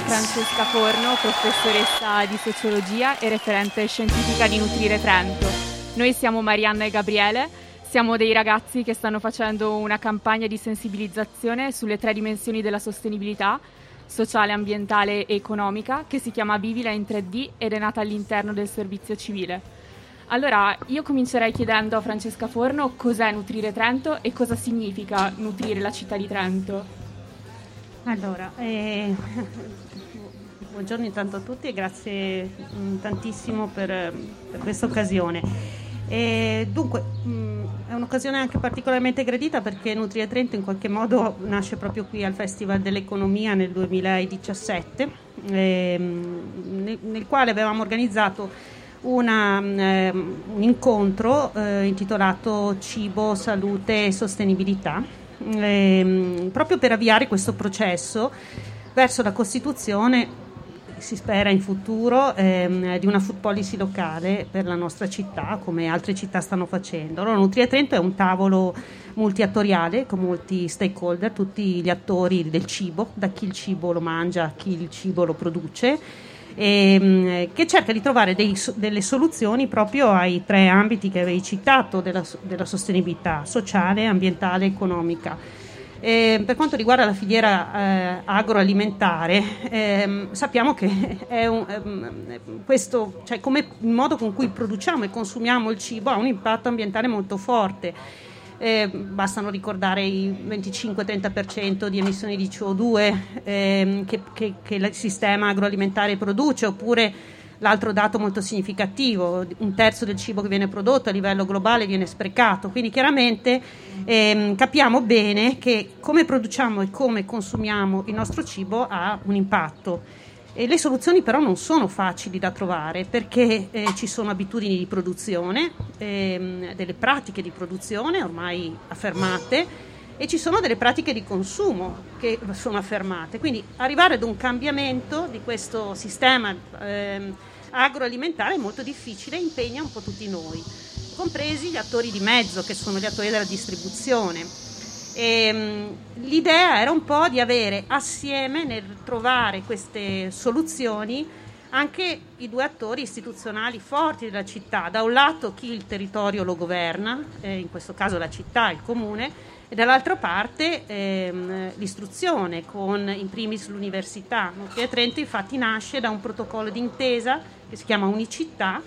Francesca Forno, professoressa di sociologia e referente scientifica di Nutrire Trento. Noi siamo Marianna e Gabriele, siamo dei ragazzi che stanno facendo una campagna di sensibilizzazione sulle tre dimensioni della sostenibilità, sociale, ambientale e economica, che si chiama Vivila in 3D ed è nata all'interno del servizio civile. Allora, io comincerei chiedendo a Francesca Forno cos'è Nutrire Trento e cosa significa nutrire la città di Trento. Allora, eh, buongiorno intanto a tutti e grazie mh, tantissimo per, per questa occasione. E dunque, mh, è un'occasione anche particolarmente gradita perché Nutria Trento in qualche modo nasce proprio qui al Festival dell'Economia nel 2017, eh, nel, nel, quale avevamo organizzato una, eh, un incontro eh, intitolato Cibo, Salute e Sostenibilità ehm, proprio per avviare questo processo verso la costituzione si spera in futuro ehm, di una food policy locale per la nostra città, come altre città stanno facendo. Allora, Nutria Trento è un tavolo multiattoriale con molti stakeholder, tutti gli attori del cibo, da chi il cibo lo mangia a chi il cibo lo produce ehm, che cerca di trovare dei, delle soluzioni proprio ai tre ambiti che avevi citato della, della sostenibilità sociale, ambientale e economica. Eh, per quanto riguarda la filiera eh, agroalimentare, ehm, sappiamo che un, ehm, questo, cioè come il modo con cui produciamo e consumiamo il cibo ha un impatto ambientale molto forte eh, bastano ricordare il 25-30% di emissioni di CO2 eh, che, che, che il sistema agroalimentare produce, oppure l'altro dato molto significativo, un terzo del cibo che viene prodotto a livello globale viene sprecato, quindi chiaramente ehm, capiamo bene che come produciamo e come consumiamo il nostro cibo ha un impatto. E le soluzioni però non sono facili da trovare perché eh, ci sono abitudini di produzione, ehm, delle pratiche di produzione ormai affermate e ci sono delle pratiche di consumo che sono affermate. Quindi arrivare ad un cambiamento di questo sistema ehm, agroalimentare è molto difficile e impegna un po' tutti noi, compresi gli attori di mezzo che sono gli attori della distribuzione e, um, l'idea era un po' di avere assieme nel trovare queste soluzioni anche i due attori istituzionali forti della città, da un lato chi il territorio lo governa, eh, in questo caso la città, il comune, e dall'altra parte ehm, l'istruzione con in primis l'università. Notria Trento infatti nasce da un protocollo d'intesa che si chiama Unicittà,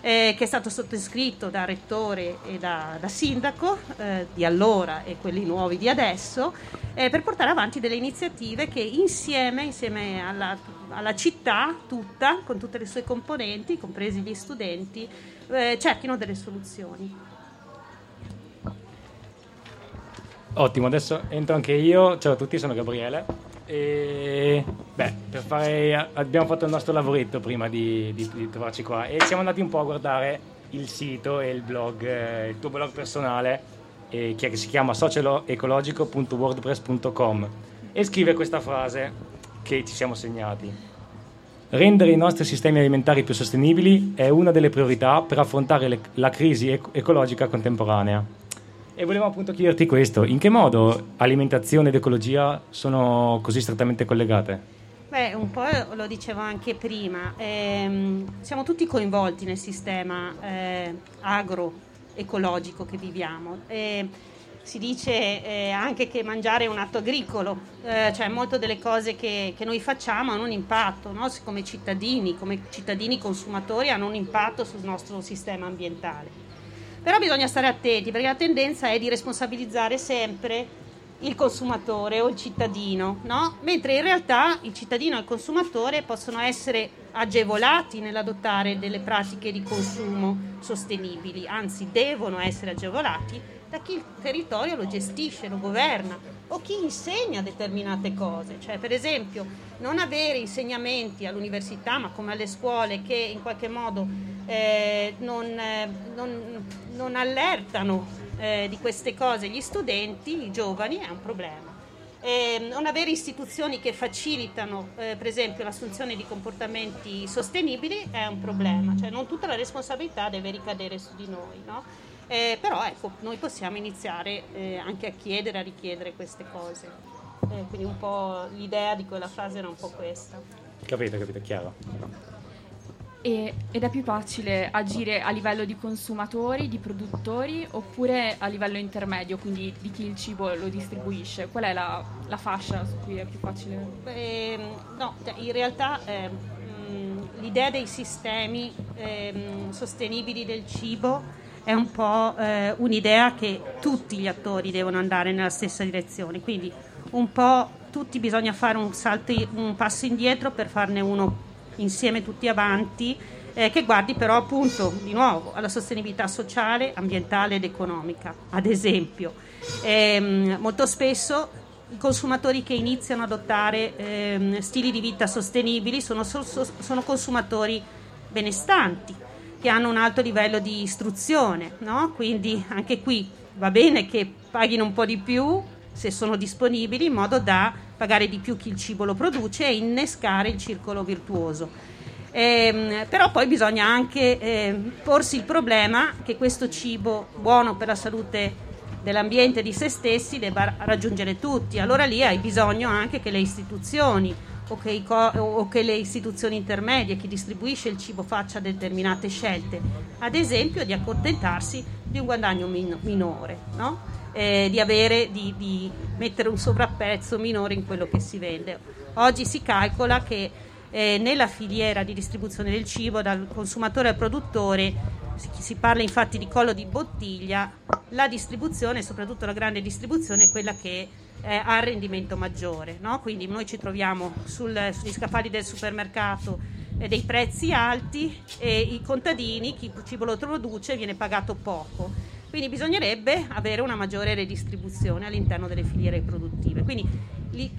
eh, che è stato sottoscritto da rettore e da, da sindaco eh, di allora e quelli nuovi di adesso, eh, per portare avanti delle iniziative che insieme, insieme alla, alla, città tutta, con tutte le sue componenti, compresi gli studenti, eh, cerchino delle soluzioni. Ottimo, adesso entro anche io. Ciao a tutti, sono Gabriele. E, beh, fare, abbiamo fatto il nostro lavoretto prima di, di, di, trovarci qua e siamo andati un po' a guardare il sito e il blog, eh, il tuo blog personale eh, che si chiama socialoecologico.wordpress.com e scrive questa frase che ci siamo segnati. Rendere i nostri sistemi alimentari più sostenibili è una delle priorità per affrontare le, la crisi ec- ecologica contemporanea. E volevo appunto chiederti questo, in che modo alimentazione ed ecologia sono così strettamente collegate? Beh, un po' lo dicevo anche prima, ehm, siamo tutti coinvolti nel sistema eh, agroecologico che viviamo. Eh, si dice eh, anche che mangiare è un atto agricolo, eh, cioè molte delle cose che, che, noi facciamo hanno un impatto, no? come cittadini, come cittadini consumatori hanno un impatto sul nostro sistema ambientale. Però bisogna stare attenti perché la tendenza è di responsabilizzare sempre il consumatore o il cittadino, no? mentre in realtà il cittadino e il consumatore possono essere agevolati nell'adottare delle pratiche di consumo sostenibili, anzi devono essere agevolati da chi il territorio lo gestisce, lo governa o chi insegna determinate cose, cioè per esempio non avere insegnamenti all'università ma come alle scuole che in qualche modo eh, non, eh, non, non, allertano eh, di queste cose gli studenti, i giovani, è un problema. Eh, non avere istituzioni che facilitano eh, per esempio l'assunzione di comportamenti sostenibili è un problema, cioè non tutta la responsabilità deve ricadere su di noi. No? Eh, però ecco, noi possiamo iniziare eh, anche a chiedere, a richiedere queste cose. Eh, quindi un po' l'idea di quella frase era un po' questa. Capito, capito, chiaro. E, ed è più facile agire a livello di consumatori, di produttori oppure a livello intermedio, quindi di chi il cibo lo distribuisce? Qual è la, la fascia su cui è più facile? Eh, no, cioè, in realtà eh, l'idea dei sistemi eh, sostenibili del cibo è un po' eh, un'idea che tutti gli attori devono andare nella stessa direzione, quindi un po' tutti bisogna fare un, salto, un passo indietro per farne uno insieme tutti avanti, eh, che guardi però appunto di nuovo alla sostenibilità sociale, ambientale ed economica. Ad esempio, ehm, molto spesso i consumatori che iniziano ad adottare ehm, stili di vita sostenibili sono, so, sono, consumatori benestanti, che hanno un alto livello di istruzione, no? quindi anche qui va bene che paghino un po' di più se sono disponibili in modo da pagare di più chi il cibo lo produce e innescare il circolo virtuoso. Eh, però poi bisogna anche eh, porsi il problema che questo cibo buono per la salute dell'ambiente e di se stessi debba raggiungere tutti. Allora lì hai bisogno anche che le istituzioni o che, co- o che le istituzioni intermedie, chi distribuisce il cibo faccia determinate scelte, ad esempio di accontentarsi di un guadagno min- minore. No? eh, di, avere, di, di, mettere un sovrapprezzo minore in quello che si vende. Oggi si calcola che eh, nella filiera di distribuzione del cibo, dal consumatore al produttore, si parla infatti di collo di bottiglia, la distribuzione, soprattutto la grande distribuzione, è quella che eh, il rendimento maggiore. No? Quindi noi ci troviamo sul, sugli scaffali del supermercato eh, dei prezzi alti e i contadini, chi il cibo lo produce, viene pagato poco quindi bisognerebbe avere una maggiore redistribuzione all'interno delle filiere produttive, Quindi,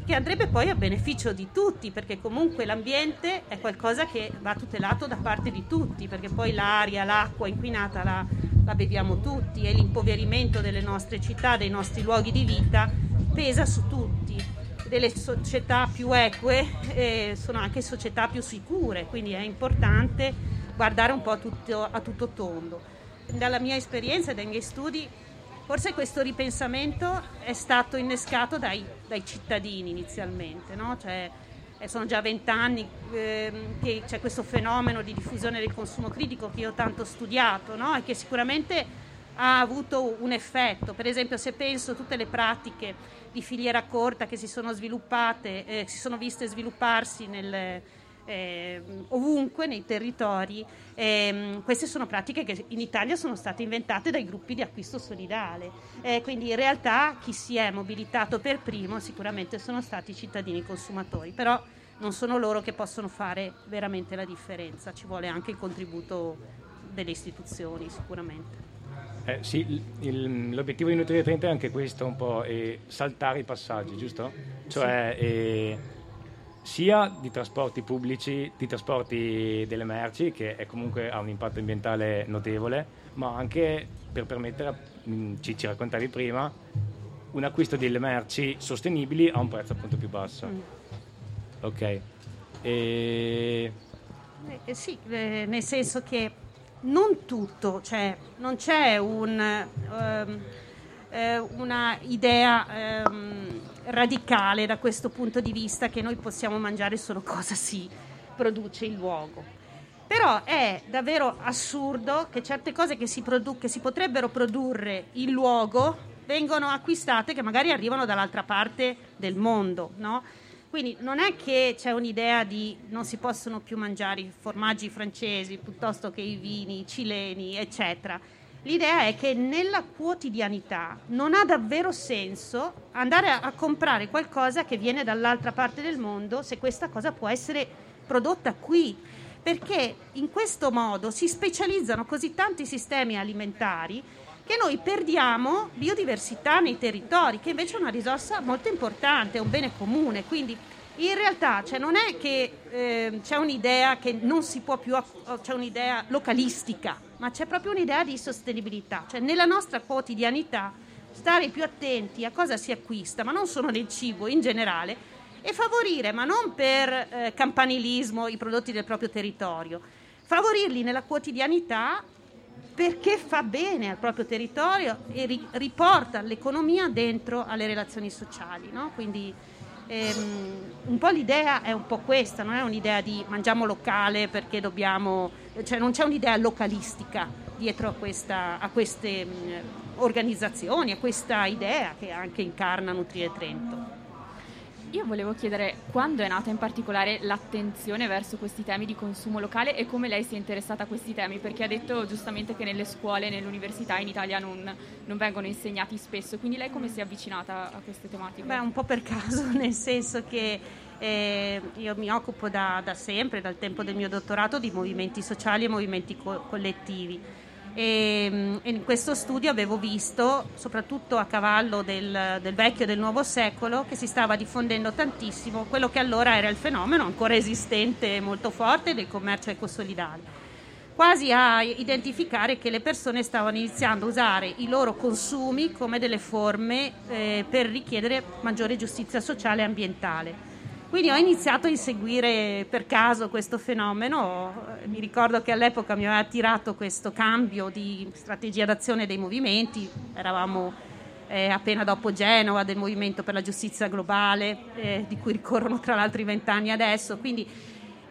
che andrebbe poi a beneficio di tutti, perché comunque l'ambiente è qualcosa che va tutelato da parte di tutti, perché poi l'aria, l'acqua inquinata la, la beviamo tutti e l'impoverimento delle nostre città, dei nostri luoghi di vita pesa su tutti. Delle società più eque eh, sono anche società più sicure, quindi è importante guardare un po' tutto, a tutto tondo dalla mia esperienza e dai miei studi, forse questo ripensamento è stato innescato dai, dai cittadini inizialmente, no? cioè, eh, sono già vent'anni eh, che c'è questo fenomeno di diffusione del consumo critico che io ho tanto studiato no? e che sicuramente ha avuto un effetto. Per esempio, se penso a tutte le pratiche di filiera corta che si sono sviluppate, eh, si sono viste svilupparsi nel, eh, ovunque nei territori. Eh, queste sono pratiche che in Italia sono state inventate dai gruppi di acquisto solidale. Eh, quindi in realtà chi si è mobilitato per primo sicuramente sono stati i cittadini consumatori, però non sono loro che possono fare veramente la differenza, ci vuole anche il contributo delle istituzioni sicuramente. Eh, sì, il, l'obiettivo di Nutri 30 è anche questo, un po' è saltare i passaggi, giusto? Cioè, sì. è sia di trasporti pubblici, di trasporti delle merci, che è comunque ha un impatto ambientale notevole, ma anche per permettere, mm, ci, ci raccontavi prima, un acquisto delle merci sostenibili a un prezzo appunto più basso. Mm. Ok. E... Eh, eh, sì, eh, nel senso che non tutto, cioè non c'è un, um, eh, una idea um, radicale da questo punto di vista che noi possiamo mangiare solo cosa si produce in luogo. Però è davvero assurdo che certe cose che si, produ- che si potrebbero produrre in luogo vengono acquistate che magari arrivano dall'altra parte del mondo, no? Quindi non è che c'è un'idea di non si possono più mangiare i formaggi francesi piuttosto che i vini cileni, eccetera. L'idea è che nella quotidianità non ha davvero senso andare a, comprare qualcosa che viene dall'altra parte del mondo se questa cosa può essere prodotta qui, perché in questo modo si specializzano così tanti sistemi alimentari che noi perdiamo biodiversità nei territori, che invece è una risorsa molto importante, è un bene comune. Quindi in realtà cioè, non è che eh, c'è un'idea che non si può più, c'è un'idea localistica, ma c'è proprio un'idea di sostenibilità. Cioè, nella nostra quotidianità stare più attenti a cosa si acquista, ma non solo nel cibo in generale, e favorire, ma non per eh, campanilismo, i prodotti del proprio territorio, favorirli nella quotidianità perché fa bene al proprio territorio e ri- riporta l'economia dentro alle relazioni sociali. No? Quindi ehm, un po' l'idea è un po' questa, non è un'idea di mangiamo locale perché dobbiamo, cioè non c'è un'idea localistica dietro a, questa, a queste mh, organizzazioni, a questa idea che anche incarna Nutrire Trento. Io volevo chiedere quando è nata in particolare l'attenzione verso questi temi di consumo locale e come lei si è interessata a questi temi, perché ha detto giustamente che nelle scuole, nell'università in Italia non, non vengono insegnati spesso, quindi lei come si è avvicinata a queste tematiche? Beh, un po' per caso, nel senso che eh, io mi occupo da, da, sempre, dal tempo del mio dottorato, di movimenti sociali e movimenti co- collettivi e, mm, in questo studio avevo visto, soprattutto a cavallo del, del, vecchio e del nuovo secolo, che si stava diffondendo tantissimo quello che allora era il fenomeno ancora esistente e molto forte del commercio ecosolidale quasi a identificare che le persone stavano iniziando a usare i loro consumi come delle forme eh, per richiedere maggiore giustizia sociale e ambientale. Quindi ho iniziato a inseguire per caso questo fenomeno, mi ricordo che all'epoca mi aveva attirato questo cambio di strategia d'azione dei movimenti, eravamo eh, appena dopo Genova del Movimento per la Giustizia Globale, eh, di cui ricorrono tra l'altro i vent'anni adesso, quindi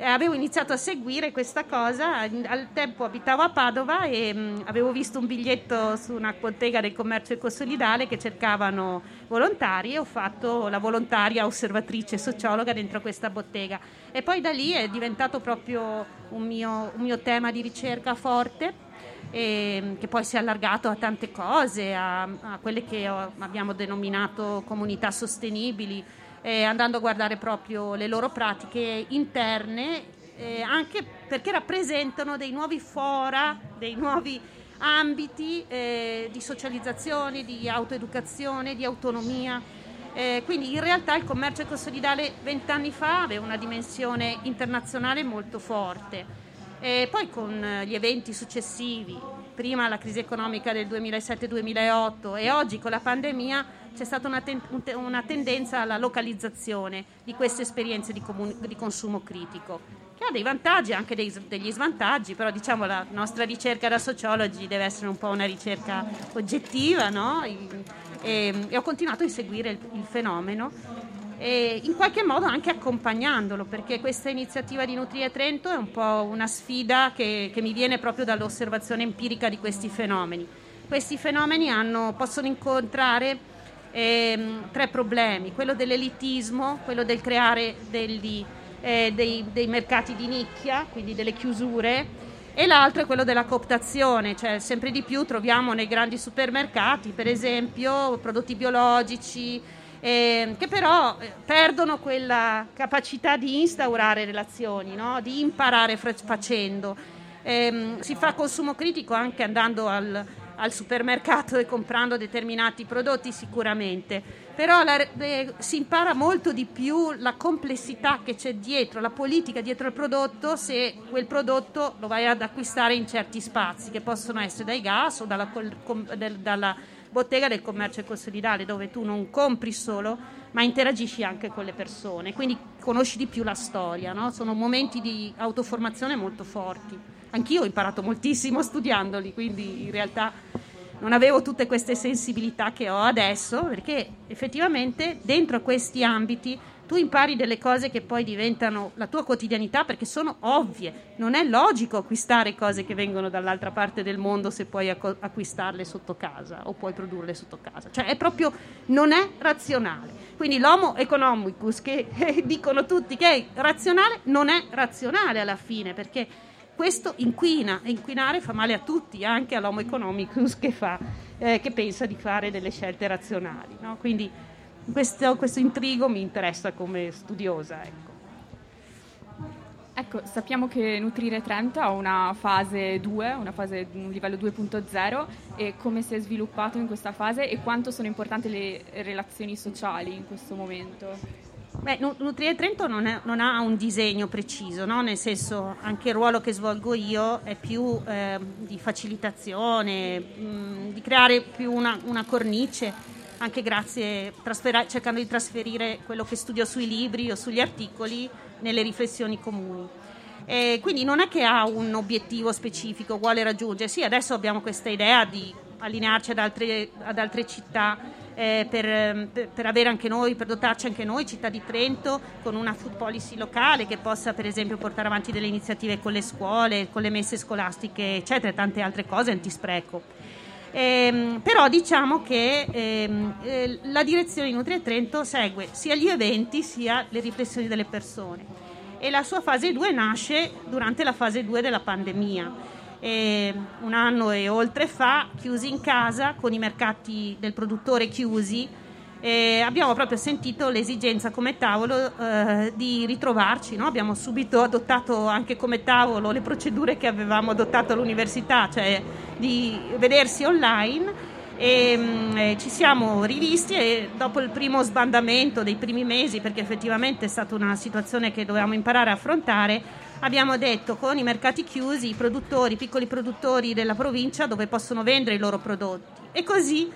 eh, avevo iniziato a seguire questa cosa, al tempo abitavo a Padova e mh, mm, avevo visto un biglietto su una bottega del commercio ecosolidale che cercavano volontari e ho fatto la volontaria osservatrice sociologa dentro questa bottega e poi da lì è diventato proprio un mio, un mio tema di ricerca forte. E, che poi si è allargato a tante cose, a, a quelle che ho, abbiamo denominato comunità sostenibili, eh, andando a guardare proprio le loro pratiche interne, eh, anche perché rappresentano dei nuovi fora, dei nuovi ambiti eh, di socializzazione, di autoeducazione, di autonomia. Eh, quindi in realtà il commercio ecosolidale vent'anni fa aveva una dimensione internazionale molto forte. E poi con gli eventi successivi, prima la crisi economica del 2007-2008 e oggi con la pandemia, c'è stata una, ten- una tendenza alla localizzazione di queste esperienze di, comun- di, consumo critico, che ha dei vantaggi e anche dei, degli svantaggi, però diciamo la nostra ricerca da sociologi deve essere un po' una ricerca oggettiva, no? e, e, e, ho continuato a seguire il, il fenomeno e in qualche modo anche accompagnandolo, perché questa iniziativa di Nutria Trento è un po' una sfida che, che mi viene proprio dall'osservazione empirica di questi fenomeni. Questi fenomeni hanno, possono incontrare ehm, tre problemi, quello dell'elitismo, quello del creare degli, eh, dei, dei mercati di nicchia, quindi delle chiusure, e l'altro è quello della cooptazione, cioè sempre di più troviamo nei grandi supermercati, per esempio, prodotti biologici, eh, che però eh, perdono quella capacità di instaurare relazioni, no? di imparare facendo. Eh, si fa consumo critico anche andando al, al supermercato e comprando determinati prodotti sicuramente, però la, eh, si impara molto di più la complessità che c'è dietro, la politica dietro il prodotto se quel prodotto lo vai ad acquistare in certi spazi che possono essere dai gas o dalla, com, del, dalla bottega del commercio ecosolidale dove tu non compri solo ma interagisci anche con le persone, quindi conosci di più la storia, no? sono momenti di autoformazione molto forti. Anch'io ho imparato moltissimo studiandoli, quindi in realtà non avevo tutte queste sensibilità che ho adesso, perché effettivamente dentro questi ambiti tu impari delle cose che poi diventano la tua quotidianità perché sono ovvie. Non è logico acquistare cose che vengono dall'altra parte del mondo se puoi acquistarle sotto casa o puoi produrle sotto casa. Cioè è proprio non è razionale. Quindi l'homo economicus che dicono tutti che è razionale non è razionale alla fine perché questo inquina e inquinare fa male a tutti, anche all'homo economicus che, fa, eh, che pensa di fare delle scelte razionali. No? Quindi questo, questo, intrigo mi interessa come studiosa. Ecco. Ecco, sappiamo che Nutrire Trento ha una fase 2, una fase, un livello 2.0 e come si è sviluppato in questa fase e quanto sono importanti le relazioni sociali in questo momento? Beh, Nutrire Trento non, è, non, ha un disegno preciso, no? nel senso anche il ruolo che svolgo io è più eh, di facilitazione, mh, mm, di creare più una, una cornice, anche grazie, cercando di trasferire quello che studio sui libri o sugli articoli nelle riflessioni comuni. E quindi non è che ha un obiettivo specifico, vuole raggiungere. Sì, adesso abbiamo questa idea di allinearci ad altre, ad altre città eh, per, per, per, avere anche noi, per dotarci anche noi, città di Trento, con una food policy locale che possa per esempio portare avanti delle iniziative con le scuole, con le messe scolastiche, eccetera, e tante altre cose, antispreco. Eh, però diciamo che ehm, eh, la direzione di Nutri Trento segue sia gli eventi sia le riflessioni delle persone e la sua fase 2 nasce durante la fase 2 della pandemia eh, un anno e oltre fa, chiusi in casa con i mercati del produttore chiusi. Eh, abbiamo proprio sentito l'esigenza come tavolo eh, di ritrovarci, no? abbiamo subito adottato anche come tavolo le procedure che avevamo adottato all'università, cioè di vedersi online e mh, mm, ci siamo rivisti e dopo il primo sbandamento dei primi mesi, perché effettivamente è stata una situazione che dovevamo imparare a affrontare, abbiamo detto con i mercati chiusi, i produttori, i piccoli produttori della provincia dove possono vendere i loro prodotti. E così,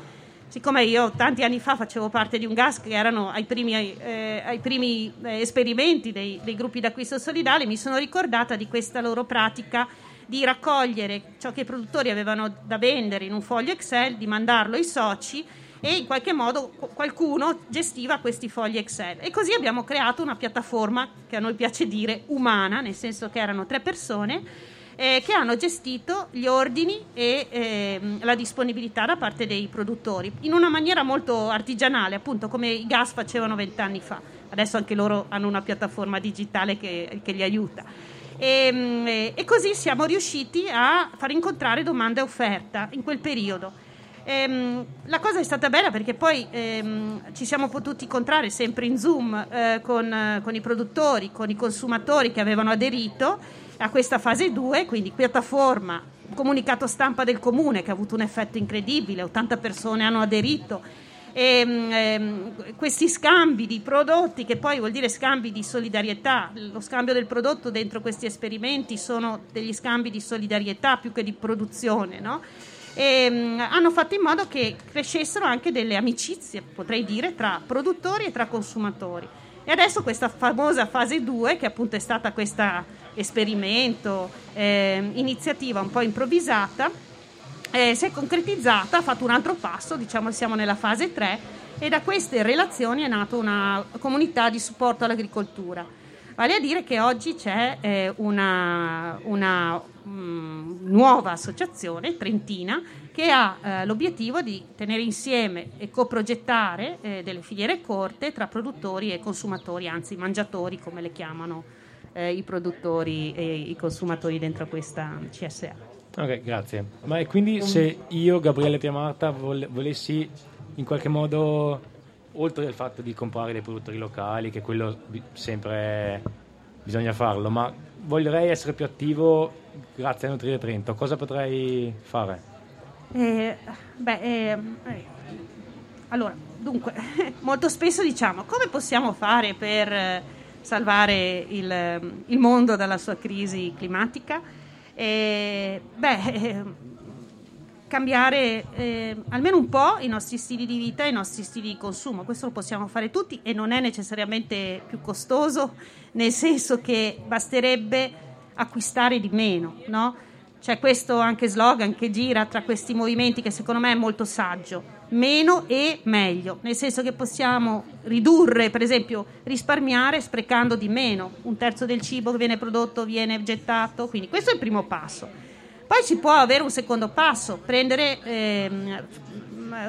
siccome io tanti anni fa facevo parte di un gas che erano ai primi, eh, ai primi eh, esperimenti dei, dei gruppi d'acquisto solidale, mi sono ricordata di questa loro pratica di raccogliere ciò che i produttori avevano da vendere in un foglio Excel, di mandarlo ai soci e in qualche modo qualcuno gestiva questi fogli Excel. E così abbiamo creato una piattaforma che a noi piace dire umana, nel senso che erano tre persone eh, che hanno gestito gli ordini e eh, la disponibilità da parte dei produttori in una maniera molto artigianale, appunto come i gas facevano vent'anni fa. Adesso anche loro hanno una piattaforma digitale che, che li aiuta. E, ehm, e, così siamo riusciti a far incontrare domanda e offerta in quel periodo. Ehm, la cosa è stata bella perché poi ehm, ci siamo potuti incontrare sempre in Zoom eh, con, con, i produttori, con i consumatori che avevano aderito a questa fase 2, quindi piattaforma, comunicato stampa del comune che ha avuto un effetto incredibile, 80 persone hanno aderito e, ehm, ehm, questi scambi di prodotti, che poi vuol dire scambi di solidarietà, lo scambio del prodotto dentro questi esperimenti sono degli scambi di solidarietà più che di produzione, no? E, ehm, hanno fatto in modo che crescessero anche delle amicizie, potrei dire, tra produttori e tra consumatori. E adesso questa famosa fase 2, che appunto è stata questo esperimento, eh, iniziativa un po' improvvisata, eh, si è concretizzata, ha fatto un altro passo, diciamo siamo nella fase 3 e da queste relazioni è nata una comunità di supporto all'agricoltura. Vale a dire che oggi c'è eh, una, una mh, mm, nuova associazione trentina che ha eh, l'obiettivo di tenere insieme e coprogettare eh, delle filiere corte tra produttori e consumatori, anzi mangiatori come le chiamano eh, i produttori e i consumatori dentro questa CSA. Ok, grazie. Ma quindi se io, Gabriele Piamarta, vol- volessi in qualche modo, oltre al fatto di comprare dei produttori locali, che quello sempre bisogna farlo, ma vorrei essere più attivo grazie a Nutrire Trento, cosa potrei fare? Eh, beh, eh, eh, allora, dunque, molto spesso diciamo come possiamo fare per salvare il, il mondo dalla sua crisi climatica? eh, beh, eh, cambiare eh, almeno un po' i nostri stili di vita e i nostri stili di consumo. Questo lo possiamo fare tutti e non è necessariamente più costoso, nel senso che basterebbe acquistare di meno, no? C'è questo anche slogan che gira tra questi movimenti che secondo me è molto saggio. Meno e meglio, nel senso che possiamo ridurre, per esempio, risparmiare sprecando di meno. Un terzo del cibo che viene prodotto viene gettato, quindi questo è il primo passo. Poi si può avere un secondo passo, prendere ehm,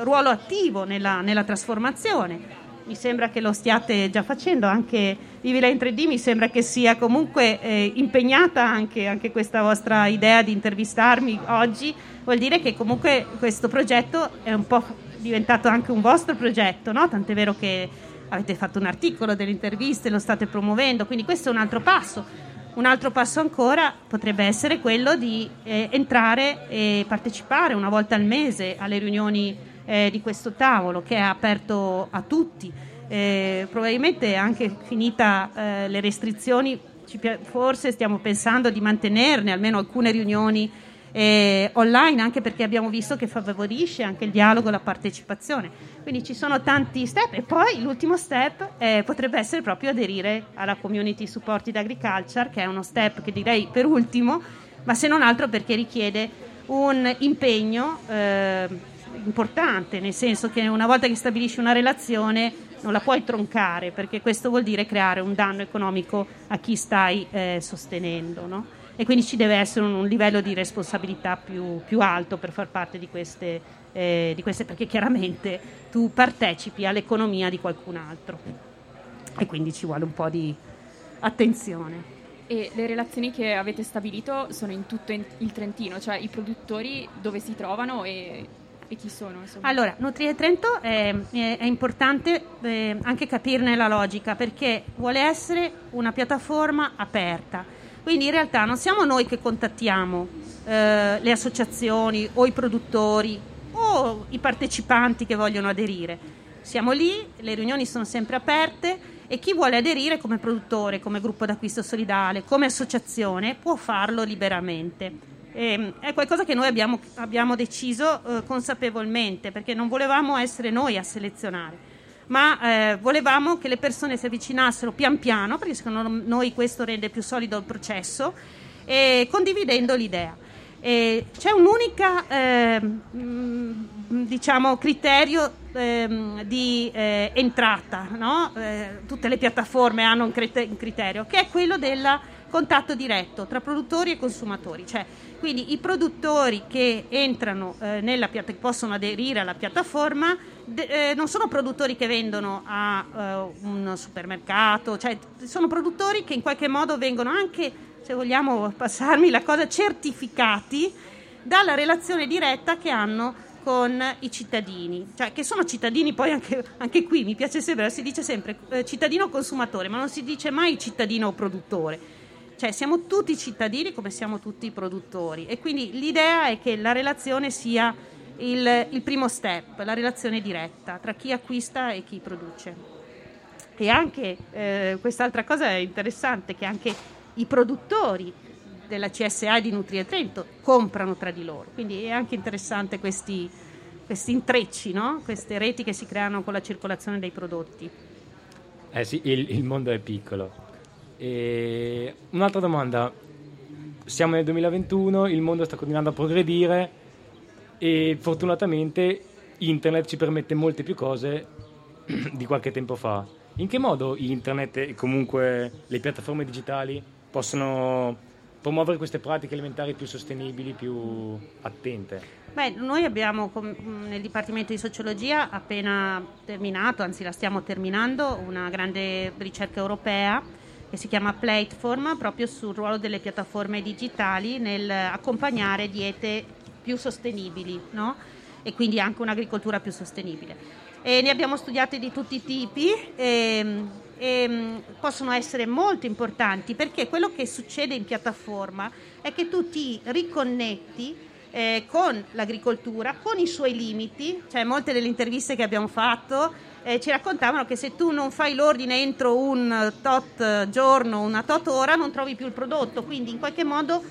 ruolo attivo nella, nella trasformazione mi sembra che lo stiate già facendo, anche Vivila in 3D mi sembra che sia comunque eh, impegnata anche, anche, questa vostra idea di intervistarmi oggi, vuol dire che comunque questo progetto è un po' diventato anche un vostro progetto, no? tant'è vero che avete fatto un articolo delle interviste, lo state promuovendo, quindi questo è un altro passo. Un altro passo ancora potrebbe essere quello di eh, entrare e partecipare una volta al mese alle riunioni eh, di questo tavolo che è aperto a tutti. Eh, probabilmente anche finita eh, le restrizioni, forse stiamo pensando di mantenerne almeno alcune riunioni eh, online, anche perché abbiamo visto che favorisce anche il dialogo la partecipazione. Quindi ci sono tanti step e poi l'ultimo step eh, potrebbe essere proprio aderire alla Community Supported Agriculture, che è uno step che direi per ultimo, ma se non altro perché richiede un impegno eh, importante, nel senso che una volta che stabilisci una relazione non la puoi troncare, perché questo vuol dire creare un danno economico a chi stai eh, sostenendo. No? E quindi ci deve essere un, un livello di responsabilità più, più, alto per far parte di queste, eh, di queste, perché chiaramente tu partecipi all'economia di qualcun altro e quindi ci vuole un po' di attenzione. E le relazioni che avete stabilito sono in tutto il Trentino, cioè i produttori dove si trovano e, e chi sono? Insomma. Allora, Nutrie Trento è, è, è importante eh, anche capirne la logica perché vuole essere una piattaforma aperta. Quindi in realtà non siamo noi che contattiamo eh, le associazioni o i produttori o i partecipanti che vogliono aderire. Siamo lì, le riunioni sono sempre aperte e chi vuole aderire come produttore, come gruppo d'acquisto solidale, come associazione può farlo liberamente. E, ehm, è qualcosa che noi abbiamo, abbiamo deciso eh, consapevolmente perché non volevamo essere noi a selezionare ma eh, volevamo che le persone si avvicinassero pian piano perché secondo noi questo rende più solido il processo e condividendo l'idea. E c'è un unico eh, diciamo, criterio eh, di entrata, no? Eh, tutte le piattaforme hanno un, criterio, che è quello del contatto diretto tra produttori e consumatori, cioè quindi i produttori che entrano eh, nella piatta, che possono aderire alla piattaforma de, eh, non sono produttori che vendono a un supermercato, cioè sono produttori che in qualche modo vengono anche se vogliamo passarmi la cosa, certificati dalla relazione diretta che hanno con i cittadini, cioè che sono cittadini poi anche, anche qui, mi piace sempre, si dice sempre eh, cittadino consumatore, ma non si dice mai cittadino produttore, cioè siamo tutti cittadini come siamo tutti produttori. E quindi l'idea è che la relazione sia il, il primo step, la relazione diretta tra chi acquista e chi produce. E anche eh, quest'altra cosa interessante, che anche i produttori della CSA e di Nutrie Trento comprano tra di loro. Quindi è anche interessante questi, questi intrecci, no? queste reti che si creano con la circolazione dei prodotti. Eh sì, il, il mondo è piccolo. E un'altra domanda. Siamo nel 2021, il mondo sta continuando a progredire e fortunatamente internet ci permette molte più cose di qualche tempo fa. In che modo internet e comunque le piattaforme digitali possono promuovere queste pratiche alimentari più sostenibili, più attente? Beh, noi abbiamo nel Dipartimento di Sociologia appena terminato, anzi la stiamo terminando, una grande ricerca europea che si chiama Platform proprio sul ruolo delle piattaforme digitali nel accompagnare diete più sostenibili no? e quindi anche un'agricoltura più sostenibile. E ne abbiamo studiate di tutti i tipi. E, ehm, ehm, possono essere molto importanti perché quello che succede in piattaforma è che tu ti riconnetti eh, con l'agricoltura, con i suoi limiti, cioè molte delle interviste che abbiamo fatto eh, ci raccontavano che se tu non fai l'ordine entro un tot giorno, una tot ora, non trovi più il prodotto, quindi in qualche modo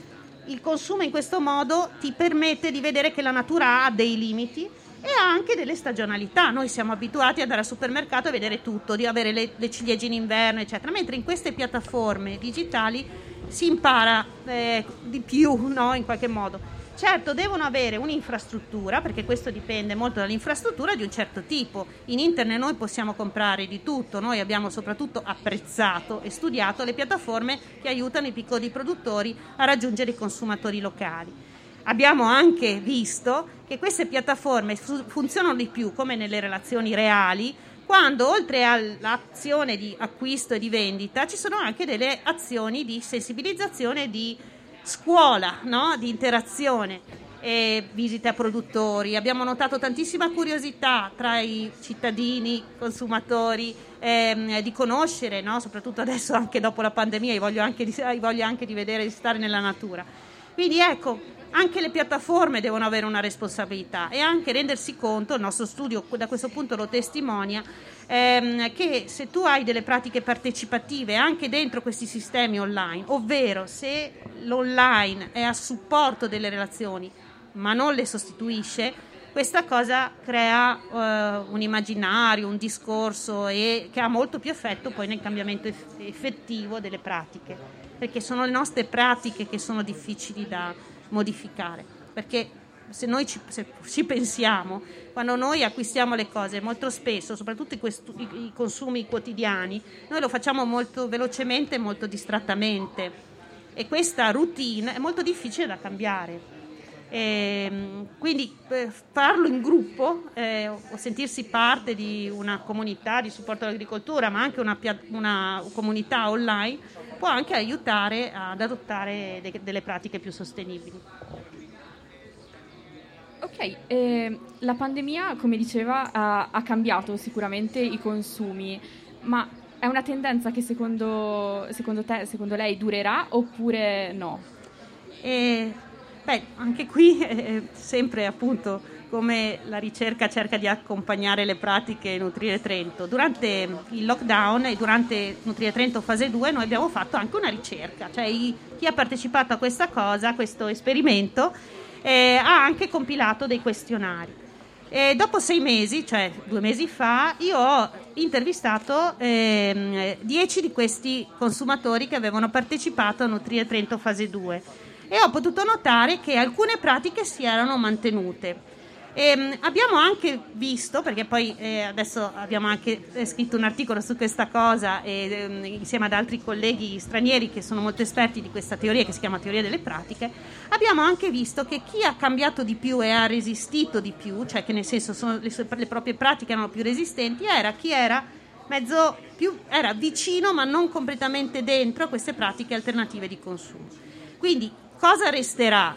il consumo in questo modo ti permette di vedere che la natura ha dei limiti e ha anche delle stagionalità. Noi siamo abituati ad andare al supermercato e vedere tutto, di avere le, le ciliegie in inverno, eccetera, mentre in queste piattaforme digitali si impara eh, di più, no? in qualche modo. Certo, devono avere un'infrastruttura, perché questo dipende molto dall'infrastruttura di un certo tipo. In internet noi possiamo comprare di tutto, noi abbiamo soprattutto apprezzato e studiato le piattaforme che aiutano i piccoli produttori a raggiungere i consumatori locali abbiamo anche visto che queste piattaforme funzionano di più come nelle relazioni reali quando oltre all'azione di acquisto e di vendita ci sono anche delle azioni di sensibilizzazione di scuola, no? di interazione. E visite a produttori, abbiamo notato tantissima curiosità tra i cittadini, consumatori, ehm, di conoscere, no? soprattutto adesso anche dopo la pandemia, voglio anche di, voglio anche di vedere, di stare nella natura. Quindi ecco, anche le piattaforme devono avere una responsabilità e anche rendersi conto, il nostro studio da questo punto lo testimonia, ehm, che se tu hai delle pratiche partecipative anche dentro questi sistemi online, ovvero se l'online è a supporto delle relazioni ma non le sostituisce, questa cosa crea uh, un immaginario, un discorso e che ha molto più effetto poi nel cambiamento eff- effettivo delle pratiche, perché sono le nostre pratiche che sono difficili da modificare, perché se noi ci, se ci, pensiamo, quando noi acquistiamo le cose molto spesso, soprattutto i, questu- i, consumi quotidiani, noi lo facciamo molto velocemente e molto distrattamente e questa routine è molto difficile da cambiare. E, ehm, quindi farlo in gruppo eh, o sentirsi parte di una comunità di supporto all'agricoltura, ma anche una, una comunità online, può anche aiutare ad adottare de- delle pratiche più sostenibili. Ok, eh, la pandemia, come diceva, ha, ha, cambiato sicuramente i consumi, ma è una tendenza che secondo, secondo te, secondo lei, durerà oppure no? Eh, beh, anche qui è sempre appunto come la ricerca cerca di accompagnare le pratiche Nutrire Trento. Durante il lockdown e durante Nutrire Trento fase 2 noi abbiamo fatto anche una ricerca, cioè chi ha partecipato a questa cosa, a questo esperimento, eh, ha anche compilato dei questionari. E dopo sei mesi, cioè due mesi fa, io ho intervistato eh, dieci di questi consumatori che avevano partecipato a Nutrire Trento fase 2 e ho potuto notare che alcune pratiche si erano mantenute. E, ehm, abbiamo anche visto, perché poi eh, adesso abbiamo anche eh, scritto un articolo su questa cosa e, eh, insieme ad altri colleghi stranieri che sono molto esperti di questa teoria che si chiama teoria delle pratiche, abbiamo anche visto che chi ha cambiato di più e ha resistito di più, cioè che nel senso sono, le, sue, le proprie pratiche erano più resistenti, era chi era mezzo più era vicino ma non completamente dentro a queste pratiche alternative di consumo. Quindi cosa resterà?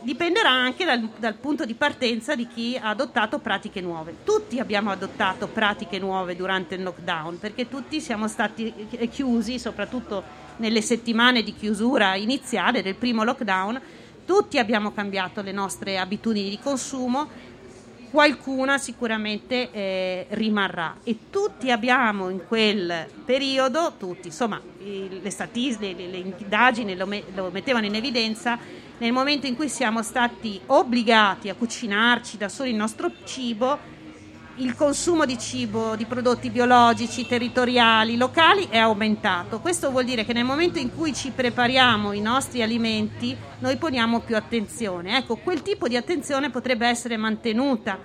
dipenderà anche dal, dal, punto di partenza di chi ha adottato pratiche nuove. Tutti abbiamo adottato pratiche nuove durante il lockdown perché tutti siamo stati chiusi, soprattutto nelle settimane di chiusura iniziale del primo lockdown, tutti abbiamo cambiato le nostre abitudini di consumo, qualcuna sicuramente eh, rimarrà. E tutti abbiamo in quel periodo, tutti, insomma, le statistiche, le, le indagini lo, me, lo mettevano in evidenza nel momento in cui siamo stati obbligati a cucinarci da soli il nostro cibo, il consumo di cibo, di prodotti biologici, territoriali, locali è aumentato. Questo vuol dire che nel momento in cui ci prepariamo i nostri alimenti, noi poniamo più attenzione. Ecco, quel tipo di attenzione potrebbe essere mantenuta.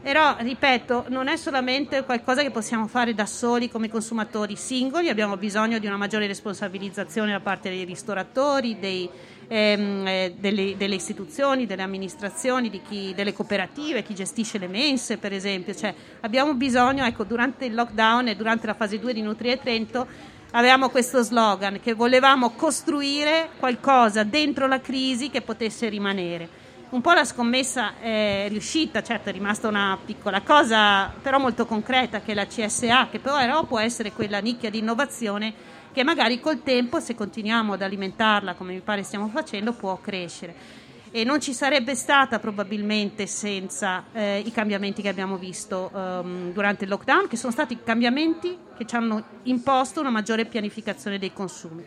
Però, ripeto, non è solamente qualcosa che possiamo fare da soli come consumatori singoli, abbiamo bisogno di una maggiore responsabilizzazione da parte dei ristoratori, dei, ehm, eh, delle, delle, istituzioni, delle amministrazioni, chi, delle cooperative, chi gestisce le mense per esempio. Cioè, abbiamo bisogno, ecco, durante il lockdown e durante la fase 2 di Nutri Trento avevamo questo slogan che volevamo costruire qualcosa dentro la crisi che potesse rimanere. Un po' la scommessa è riuscita, certo è rimasta una piccola cosa, però molto concreta, che è la CSA, che però può essere quella nicchia di innovazione che magari col tempo, se continuiamo ad alimentarla come mi pare stiamo facendo, può crescere. E non ci sarebbe stata probabilmente senza eh, i cambiamenti che abbiamo visto um, durante il lockdown, che sono stati cambiamenti che ci hanno imposto una maggiore pianificazione dei consumi.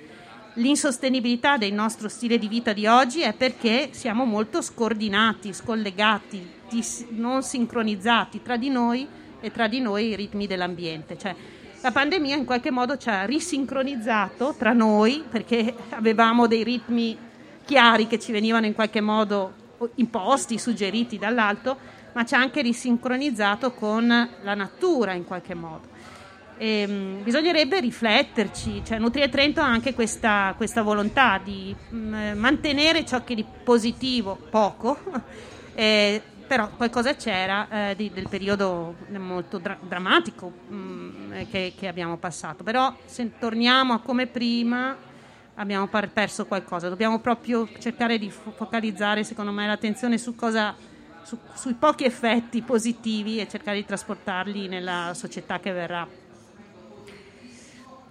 L'insostenibilità del nostro stile di vita di oggi è perché siamo molto scordinati, scollegati, dis- non sincronizzati tra di noi e tra di noi i ritmi dell'ambiente. Cioè, la pandemia in qualche modo ci ha risincronizzato tra noi perché avevamo dei ritmi chiari che ci venivano in qualche modo imposti, suggeriti dall'alto, ma ci ha anche risincronizzato con la natura in qualche modo. E, um, bisognerebbe rifletterci, cioè Nutria Trento ha anche questa, questa volontà di um, mantenere ciò che di positivo, poco, eh, però qualcosa c'era eh, di, del periodo molto dra- drammatico mh, mm, che, che, abbiamo passato. Però se torniamo a come prima abbiamo par- perso qualcosa, dobbiamo proprio cercare di fo- focalizzare secondo me l'attenzione su cosa, su, sui pochi effetti positivi e cercare di trasportarli nella società che verrà.